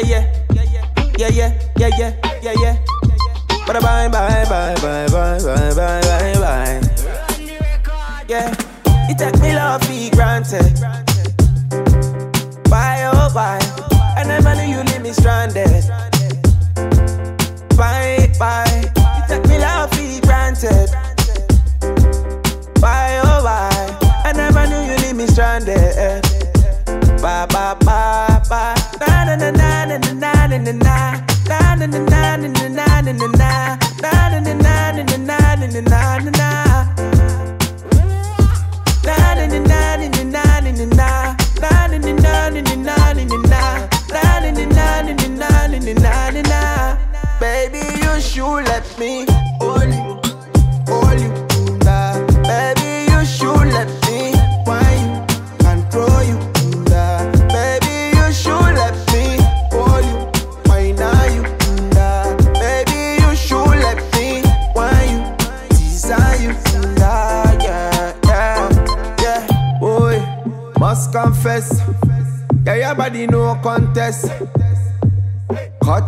yeah, yeah, yeah, yeah, yeah, yeah, yeah, yeah. But bye, bye, bye, bye, bye, bye, bye, bye, bye. Yeah, it take me love for granted.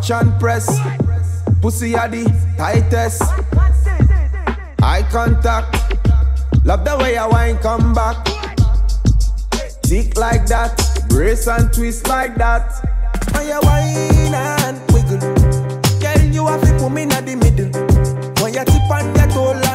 Touch and press. Pussy are the tightest. Eye contact. Love the way I wine come back. Tick like that. Brace and twist like that. When you wine and wiggle. Girl, you have to put me in the middle. When you tip and you toe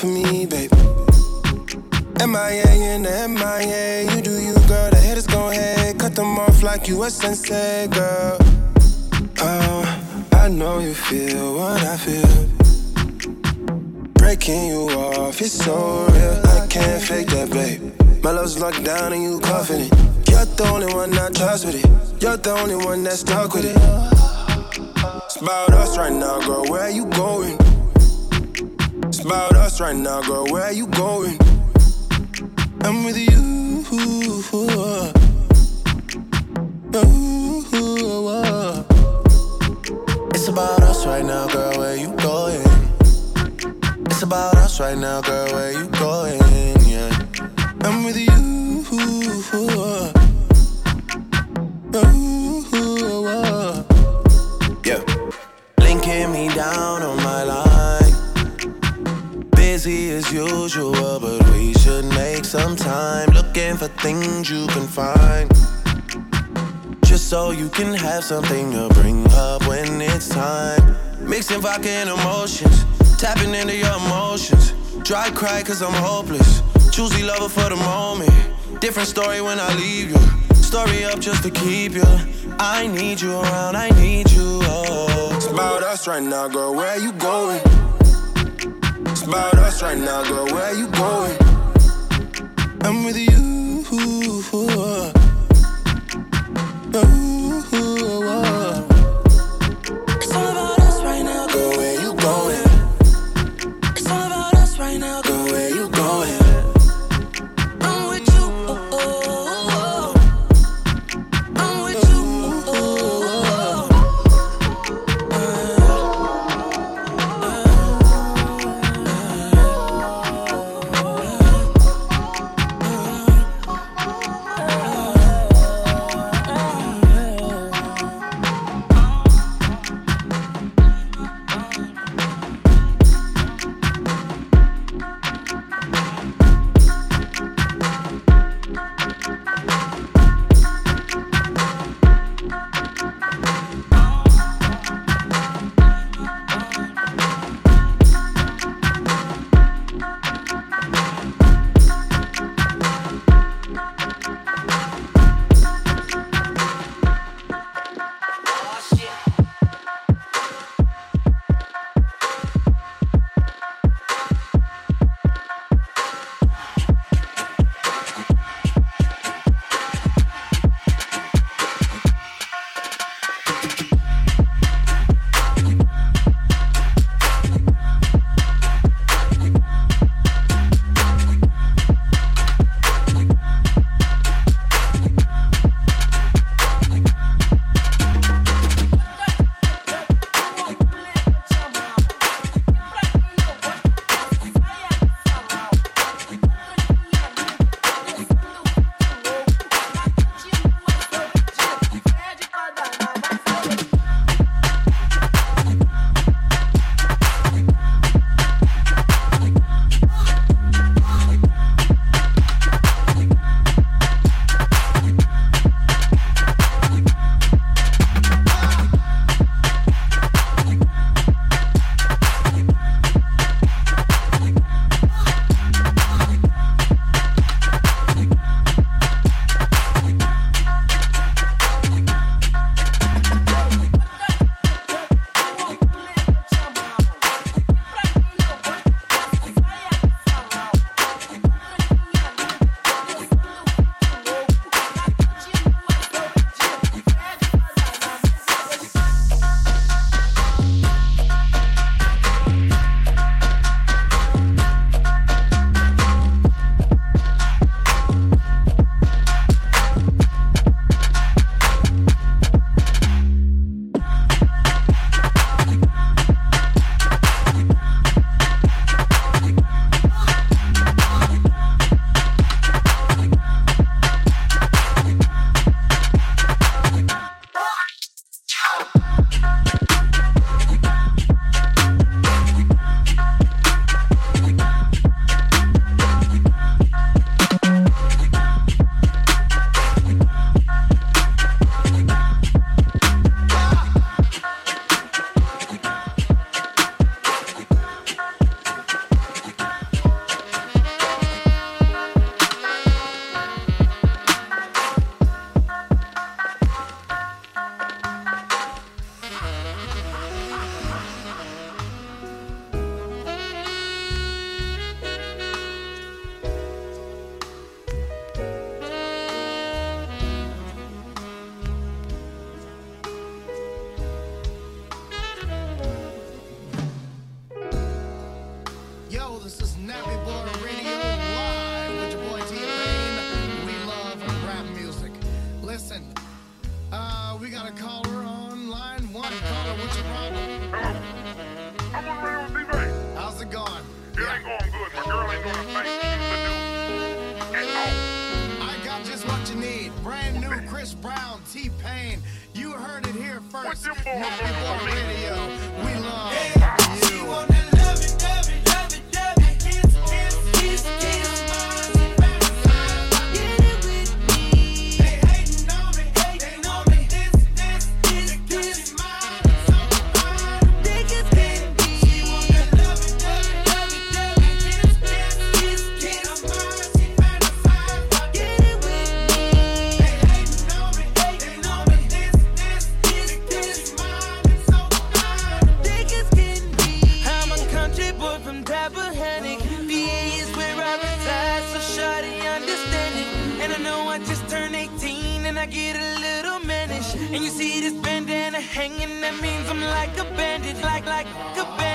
for me, babe. MIA the MIA, you do you, girl. The haters gon' hate, cut them off like you a sensei, girl. Oh, I know you feel what I feel. Breaking you off, it's so real. I can't fake that, babe. My love's locked down and you confident. You're the only one I trust with it. You're the only one that's stuck with it. It's about us right now, girl. Where you going? Right now, girl. Where are you going? I'm with you. It's about us right now, girl. Where you going? It's about us right now, girl. Where you going? For things you can find. Just so you can have something to bring up when it's time. Mixing vodka and emotions. Tapping into your emotions. Dry cry cause I'm hopeless. Choosy lover for the moment. Different story when I leave you. Story up just to keep you. I need you around, I need you. Oh. It's about us right now, girl. Where you going? It's about us right now, girl. Where you going? I'm with you. It's here like like a bandit,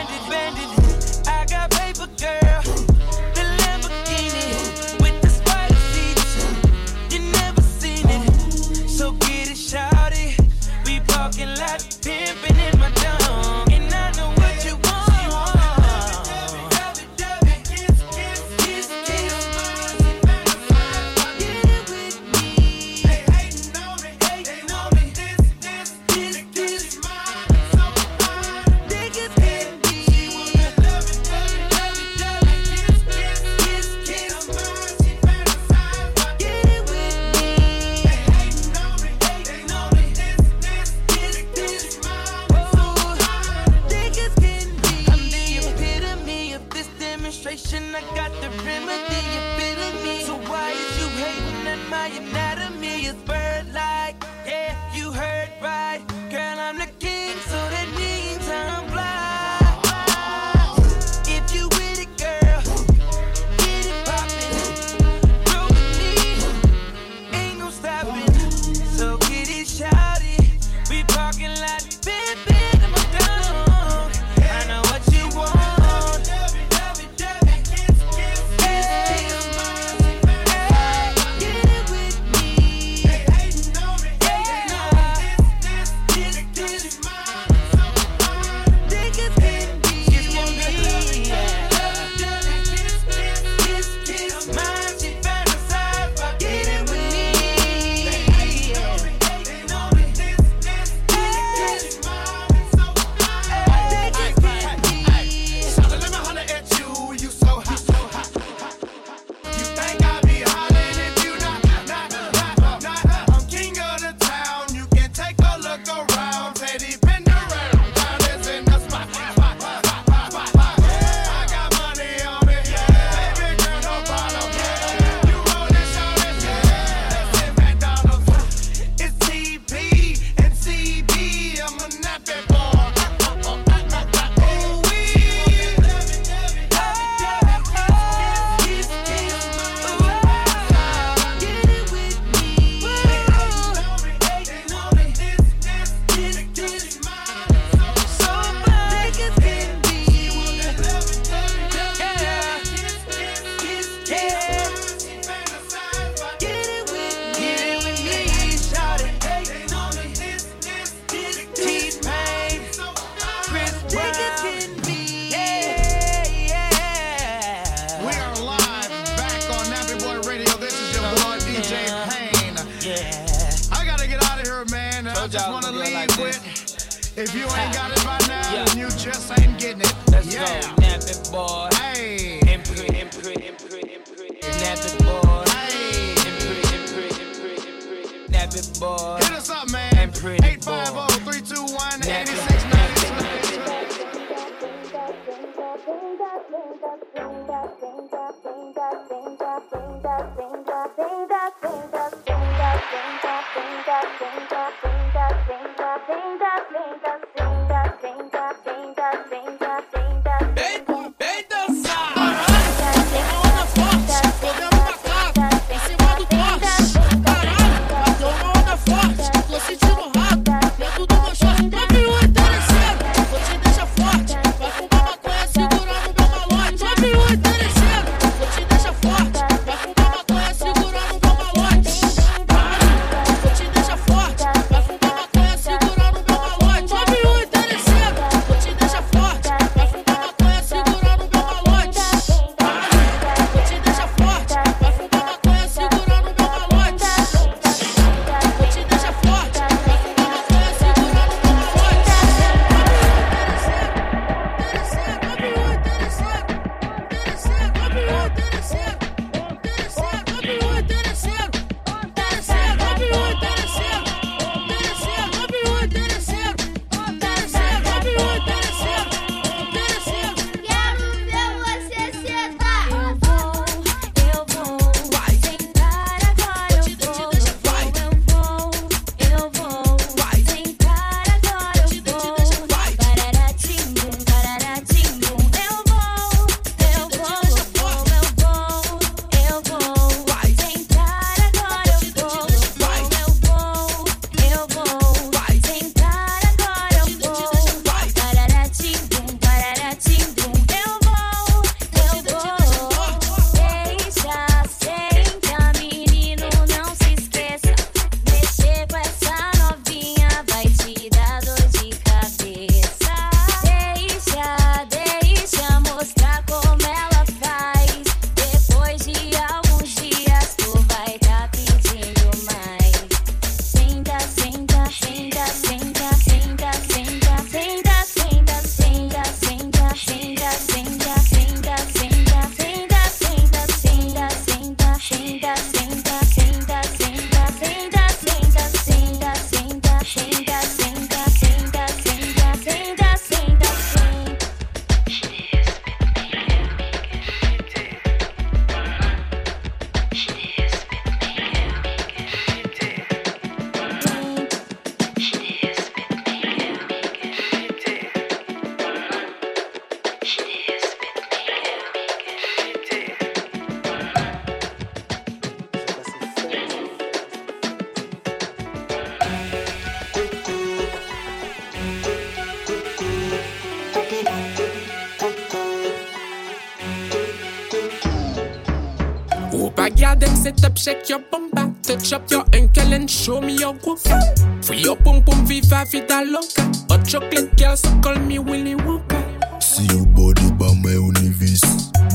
sit up, shake your bum back, touch up your ankle and show me your guaca. Free your pum pum, viva vida loca. A chocolate girl, so call me Willy Wonka. See you body bamba univis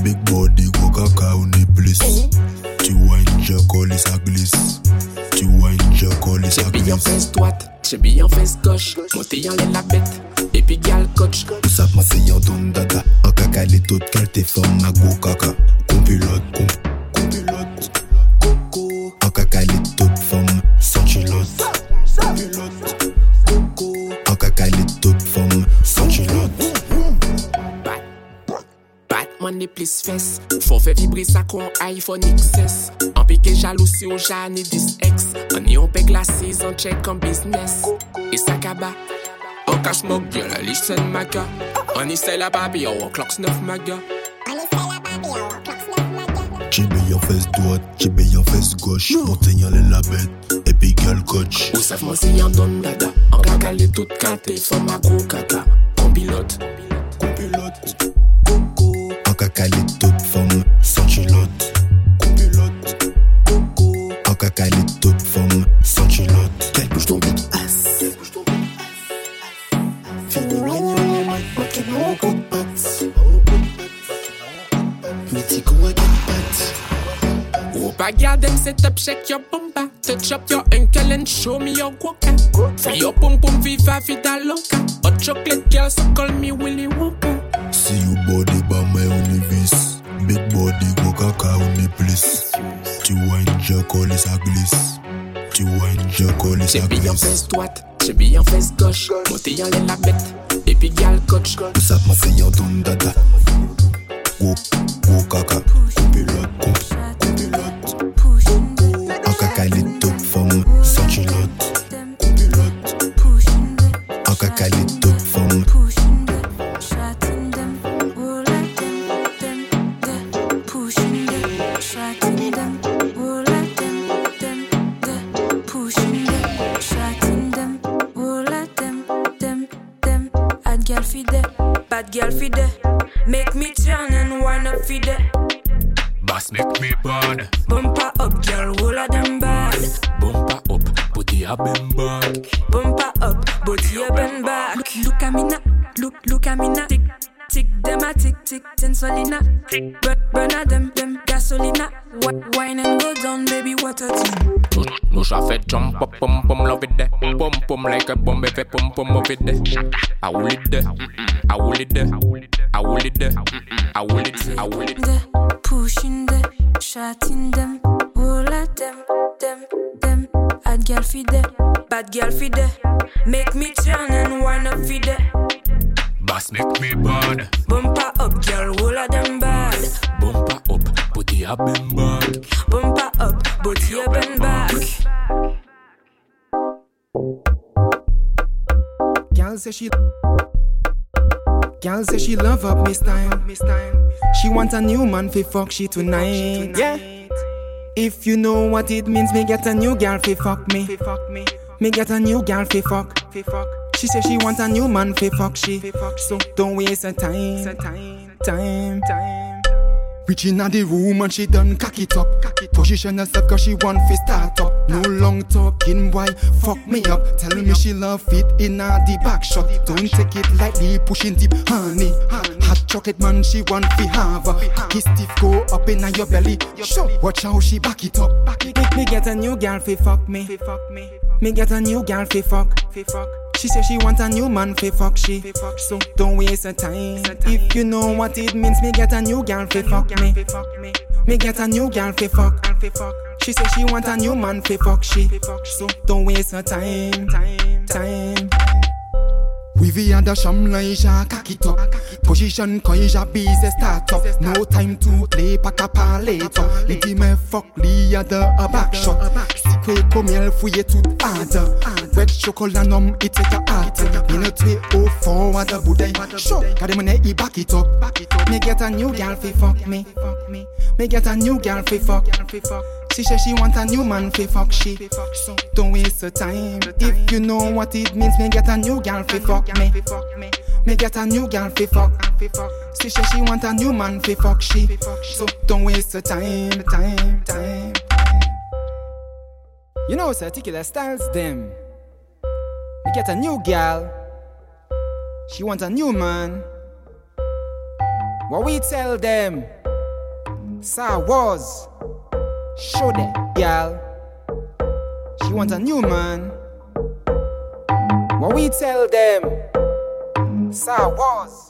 Big body go kaka uni bliss Tu wine je colis sa glisse Tu wine je colis sa J'ai bien fesse droite, j'ai bien fesse gauche. Monté en l'air la bête, et puis gal coach. Tout ça ma se yon don dada An kaka li tout kalte fam na go kaka Kompilot, fesses. Faut faire vibrer ça con iPhone XS. En piqué jalousie au Jeanne et 10X. On y on paie glacé, on check en business. Et ça kaba. On cache mon gueule, la liche c'est maga. On y c'est la baby, on clocks 9 maga. J'ai bien fesse droite, j'ai bien fesse gauche Monté yon le la bête Et puis gal coach Ou savent moi si en donne dada. En caca les toutes caté, femme à gros caca. On pilote. Kompilote, koko An kaka li tout set up, shake your bum back. Touch up your ankle and show me your guaca. Free your pum pum, viva vida loca. A chocolate girl, so call me Willy Wonka. See you body bamba univis Big body go kaka uni bliss Tu wine je colis sa glisse Tu wine je colis J'ai sa bien glisse fesse droite, j'ai bien fesse gauche. Monté en l'air la bête, et puis gal coach. Ça ma fait yon don dada Go, go kaka Kompilote, komp, kompilote Bad girl fi de Make me turn and wind up fi de Bass make me bad, Bumper up girl, all of them bad bumper up, body a bend back. Bumper up, but you been back. Look, look at me now, look, look at me now. Tick, tick, them a tick, tick, tensolina. Burn, burn at them, them gasolina. Wi- Wine and go down, baby, what a thing. No, no shot fait jump up, pum pum love it there. Pum pum like a bomb, if pum pum of it. I will it I will it I will it I will it, I will it. Pushing the shotting them, want a new man fi fuck she tonight. Yeah. If you know what it means, me get a new girl fi fuck me. Me get a new girl fi fuck. She say she want a new man fi fuck she. So don't waste her time. Time. Time. Reaching out the room and she done cock it up. Position herself cause she want fi start. No long talking, why fuck me up? Tell me she love it in a the back shot. Don't take it lightly, pushing deep, honey. Hot chocolate man, she want fi have. A kiss stiff go up in your belly. Watch how she back it up. Make me get a new girl fi fuck me. Me get a new girl fi fuck. She say she want a new man fi fuck she. So don't waste her time. If you know what it means, me get a new girl fi fuck me. Me get a new girl fi fuck. She say she want a new man fi fuck she. So don't waste her time. time. Time. We via the shamlaisha cock it up Position koija busy start up. No time to play pack up a later. Lady me fuck the a back shot. Sikwe komiel fouye tout ada Wet chocolat nom um, it take a heart. Minute we oh forward the bouday Sure, kade mene i back it up. Me get a new girl fi fuck me. Me get a new girl fi fuck She say she want a new man fi fuck she So don't waste her time If you know what it means Me get a new girl fi fuck me Me get a new girl fi fuck She say she want a new man fi fuck she So don't waste her time Time, time You know, sir, particular styles them. We get a new gal. She want a new man. What we tell them? Sir was. Show that gal. She wants a new man. What we tell them? Sir was.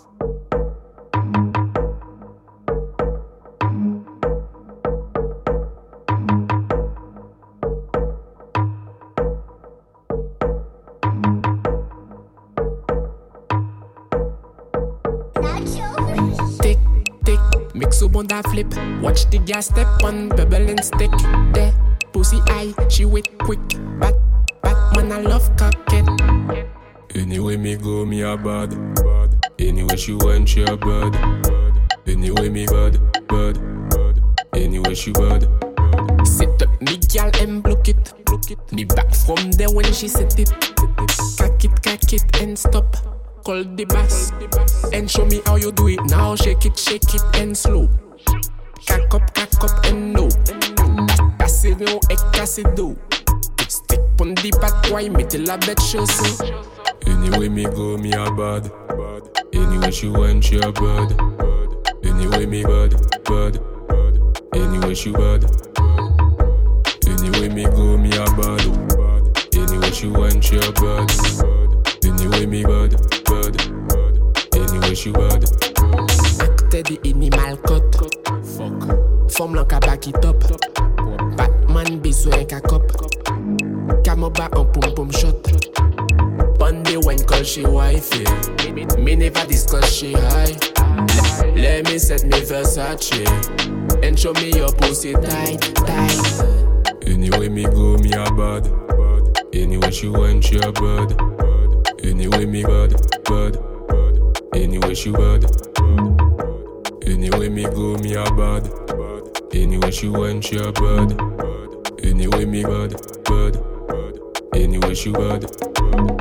That flip. Watch the gas step on bubble and stick. There, pussy eye, she wet quick. Bat, man, I love cocket. Anyway me go, me a bad, bad. Anyway she went, she a bad, bad. Anyway me bad, bad, bad. Anyway she bad. Sit up, me gal and block it. Block it. Me back from there when she set it. Cock it, cock it and stop. Call the bass and show me how you do it. Now shake it, shake it and slow. Cock up, cock up and no. Pass it no, ek it do. Stick on the back, why me till I bet show so. Anyway me go, me a bad. Anyway she went, she a bad. Anyway me bad, bad. Anyway she bad. Anyway me go, me a bad. Anyway she went, she a bad. Anyway me bad, bad. Anyway she bad. The animal cut. Fuck. Forme l'en ka back it up. Batman besoin ka cop. Kamoba en pom pom shot. Monday when call she wifey. Me never discuss she high. Le- Let me set me Versace. And show me your pussy tight, tight. Anyway me go, me a bad. Anyway she went, she a bad. Anyway me bad, bad. Anyway she bad. Anyway me go, me a bad. Anyway she went, she a bad. Anyway me bad, bad, bad. Anyway she bad, bad.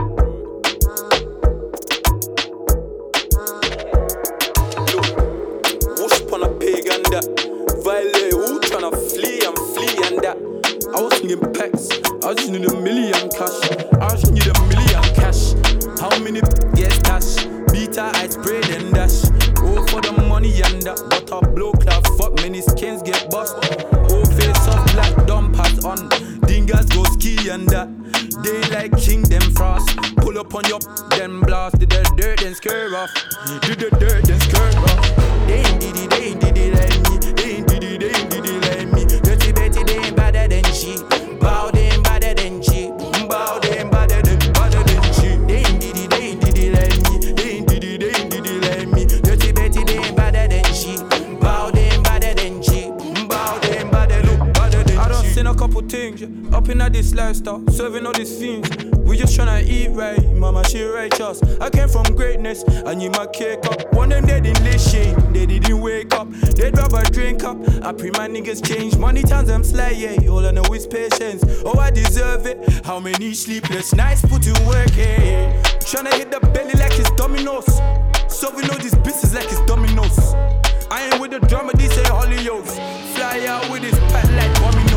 How many sleepless nights put in work, yeah. Tryna hit the belly like it's dominoes. Solving all these business like it's dominoes. I ain't with the drama, these say Holy Fly out with this pat like dominoes.